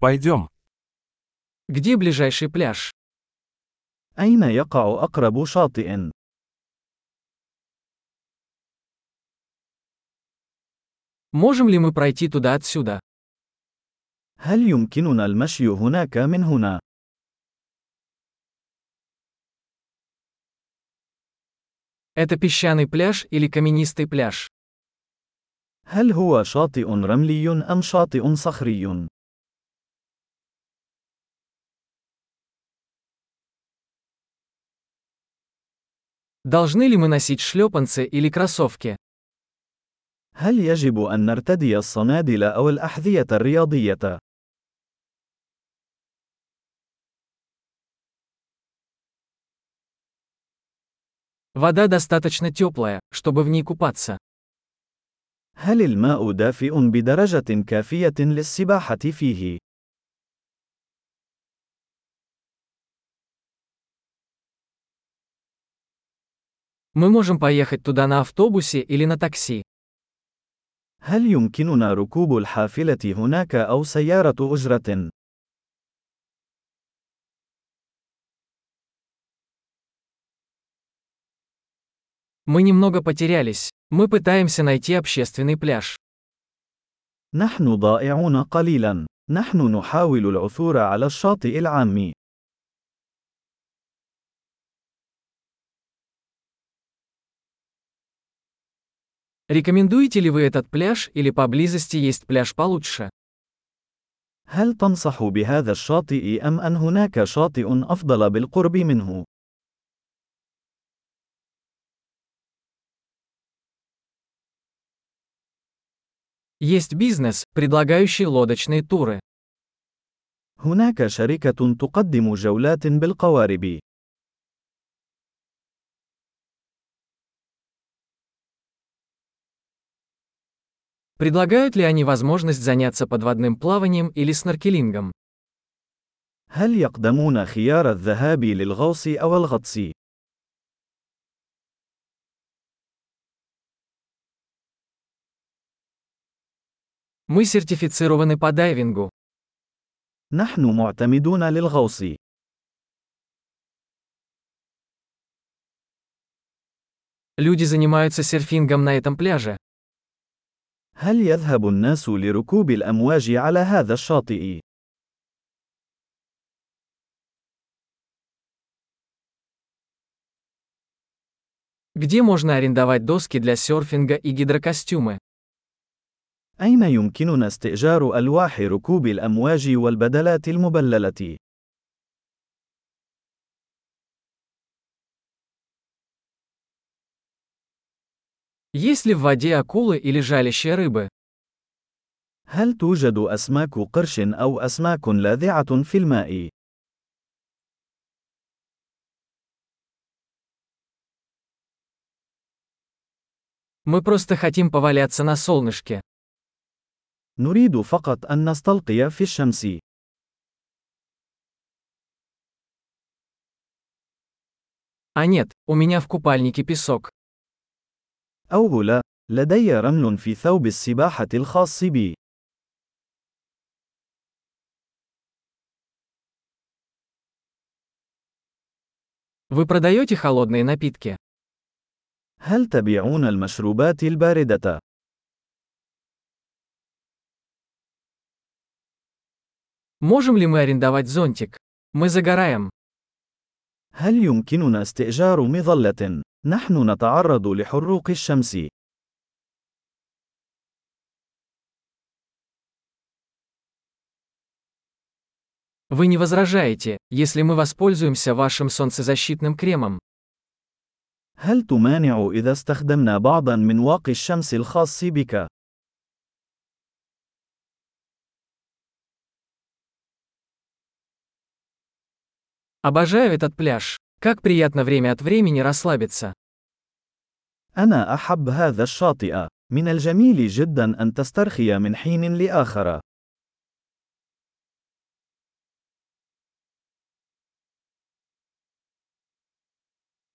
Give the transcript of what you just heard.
Пойдем. Где ближайший пляж? أين يقع أقرب شاطئ؟ Можем ли мы пройти туда отсюда? هل يمكننا المشي هناك من هنا؟ Это песчаный пляж или каменистый пляж? هل هو شاطئ رملي أم شاطئ صخري؟ Должны ли мы носить шлепанцы или кроссовки? هل يجب أن نرتدي الصنادل أو الأحذية الرياضية؟ Вода достаточно теплая, чтобы в ней купаться. هل الماء دافئ بدرجة كافية للسباحة فيه؟ Мы можем поехать туда на автобусе или на такси. هل يمكننا ركوب الحافلة هناك أو سيارة أجرة؟ Мы немного потерялись. Мы пытаемся найти общественный пляж. نحن ضائعون قليلا. نحن نحاول العثور على الشاطئ العام. Рекомендуете ли вы этот пляж или поблизости есть пляж получше? هل تنصح بهذا الشاطئ أم أن هناك شاطئ أفضل بالقرب منه؟ Есть бизнес, предлагающий лодочные туры. هناك شركة تقدم جولات بالقوارب. Предлагают ли они возможность заняться подводным плаванием или сноркелингом? هل يقدمون خيار الذهاب للغوص أو الغطس؟ Мы сертифицированы по дайвингу. نحن معتمدون للغوص. Люди занимаются серфингом на этом пляже. هل يذهب الناس لركوب الأمواج على هذا الشاطئ؟ Где можно арендовать доски для серфинга и гидрокостюмы? أين يمكننا استئجار ألواح ركوب الأمواج والبدلات المبللة؟ Есть ли в воде акулы или жалящие рыбы? هل توجد أسماك قرش أو أسماك لاذعة في الماء؟ Мы просто хотим поваляться на солнышке. نريد فقط أن نستلقي في الشمس. А нет, у меня в купальнике песок. أو لا، لدي رمل في ثوب السباحة الخاص بي. Вы продаете холодные напитки? هل تبيعون المشروبات الباردة؟ Можем ли мы арендовать зонтик? Мы загораем. هل يمكننا استئجار مظلة؟ نحن نتعرض لحروق الشمس. Вы не возражаете, если мы воспользуемся вашим солнцезащитным кремом? هل تمانع إذا استخدمنا بعضا من واقي الشمس الخاص بك؟ Обожаю этот пляж. Как приятно время от времени расслабиться. أنا أحب هذا الشاطئ. من الجميل جدا أن تسترخي من حين لآخر.